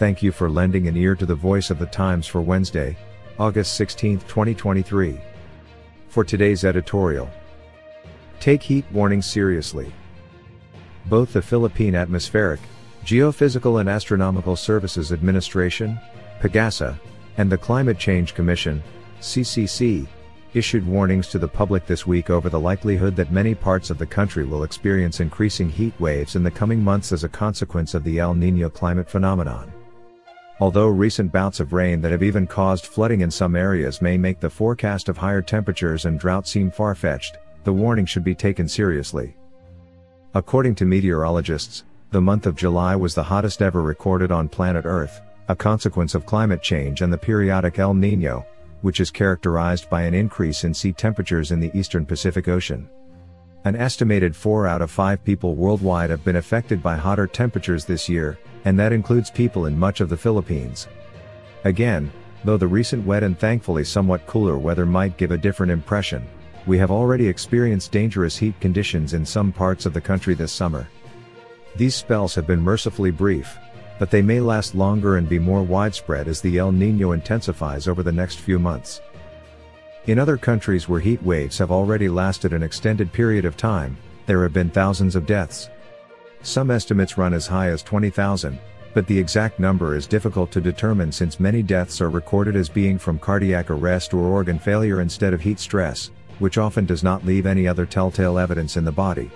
Thank you for lending an ear to the voice of the times for Wednesday, August 16, 2023. For today's editorial, take heat warnings seriously. Both the Philippine Atmospheric, Geophysical and Astronomical Services Administration, PAGASA, and the Climate Change Commission, CCC, issued warnings to the public this week over the likelihood that many parts of the country will experience increasing heat waves in the coming months as a consequence of the El Nino climate phenomenon. Although recent bouts of rain that have even caused flooding in some areas may make the forecast of higher temperatures and drought seem far-fetched, the warning should be taken seriously. According to meteorologists, the month of July was the hottest ever recorded on planet Earth, a consequence of climate change and the periodic El Nino, which is characterized by an increase in sea temperatures in the eastern Pacific Ocean. An estimated 4 out of 5 people worldwide have been affected by hotter temperatures this year, and that includes people in much of the Philippines. Again, though the recent wet and thankfully somewhat cooler weather might give a different impression, we have already experienced dangerous heat conditions in some parts of the country this summer. These spells have been mercifully brief, but they may last longer and be more widespread as the El Nino intensifies over the next few months. In other countries where heat waves have already lasted an extended period of time, there have been thousands of deaths. Some estimates run as high as 20,000, but the exact number is difficult to determine since many deaths are recorded as being from cardiac arrest or organ failure instead of heat stress, which often does not leave any other telltale evidence in the body.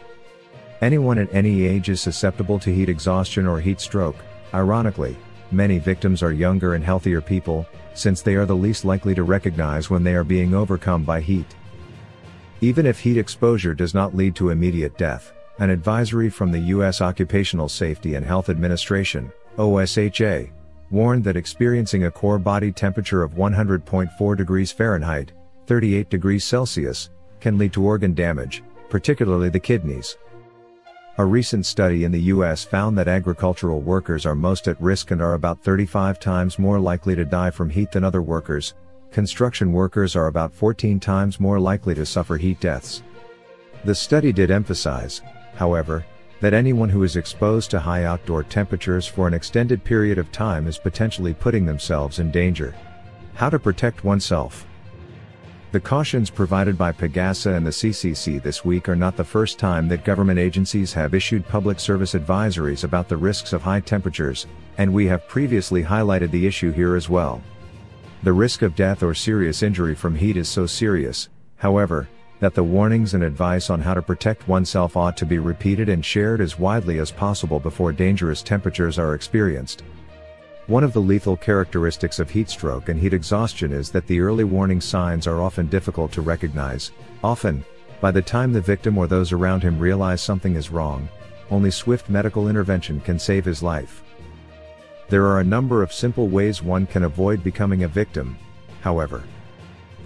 Anyone at any age is susceptible to heat exhaustion or heat stroke, Ironically, many victims are younger and healthier people, since they are the least likely to recognize when they are being overcome by heat. Even if heat exposure does not lead to immediate death, an advisory from the U.S. Occupational Safety and Health Administration, OSHA, warned that experiencing a core body temperature of 100.4 degrees Fahrenheit, 38 degrees Celsius, can lead to organ damage, particularly the kidneys. A recent study in the US found that agricultural workers are most at risk and are about 35 times more likely to die from heat than other workers. Construction workers are about 14 times more likely to suffer heat deaths. The study did emphasize, however, that anyone who is exposed to high outdoor temperatures for an extended period of time is potentially putting themselves in danger. How to protect oneself. The cautions provided by PAGASA and the CCC this week are not the first time that government agencies have issued public service advisories about the risks of high temperatures, and we have previously highlighted the issue here as well. The risk of death or serious injury from heat is so serious, however, that the warnings and advice on how to protect oneself ought to be repeated and shared as widely as possible before dangerous temperatures are experienced. One of the lethal characteristics of heat stroke and heat exhaustion is that the early warning signs are often difficult to recognize. Often, by the time the victim or those around him realize something is wrong, only swift medical intervention can save his life. There are a number of simple ways one can avoid becoming a victim, however.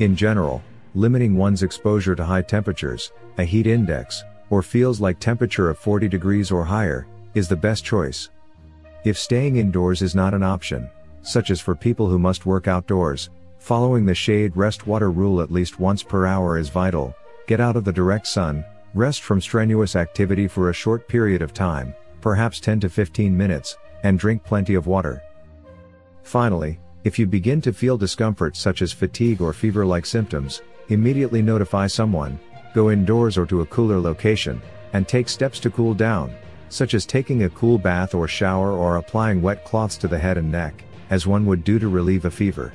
In general, limiting one's exposure to high temperatures, a heat index, or feels like temperature of 40 degrees or higher, is the best choice. If staying indoors is not an option, such as for people who must work outdoors, following the shade rest water rule at least once per hour is vital, get out of the direct sun, rest from strenuous activity for a short period of time, perhaps 10 to 15 minutes, and drink plenty of water. Finally, if you begin to feel discomfort such as fatigue or fever-like symptoms, immediately notify someone, go indoors or to a cooler location, and take steps to cool down such as taking a cool bath or shower or applying wet cloths to the head and neck, as one would do to relieve a fever.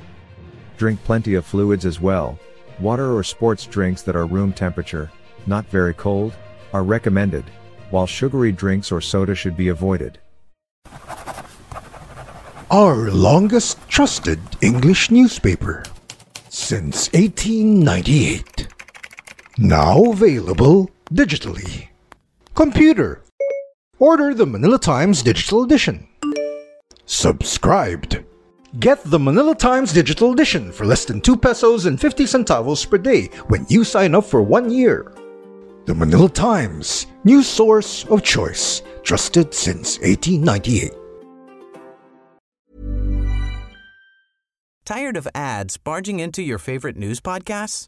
Drink plenty of fluids as well. Water or sports drinks that are room temperature, not very cold, are recommended, while sugary drinks or soda should be avoided. Our longest trusted English newspaper since 1898. Now available digitally. Computer Order the Manila Times Digital Edition. Subscribed. Get the Manila Times Digital Edition for less than 2 pesos and 50 centavos per day when you sign up for one year. The Manila Times, news source of choice, trusted since 1898. Tired of ads barging into your favorite news podcasts?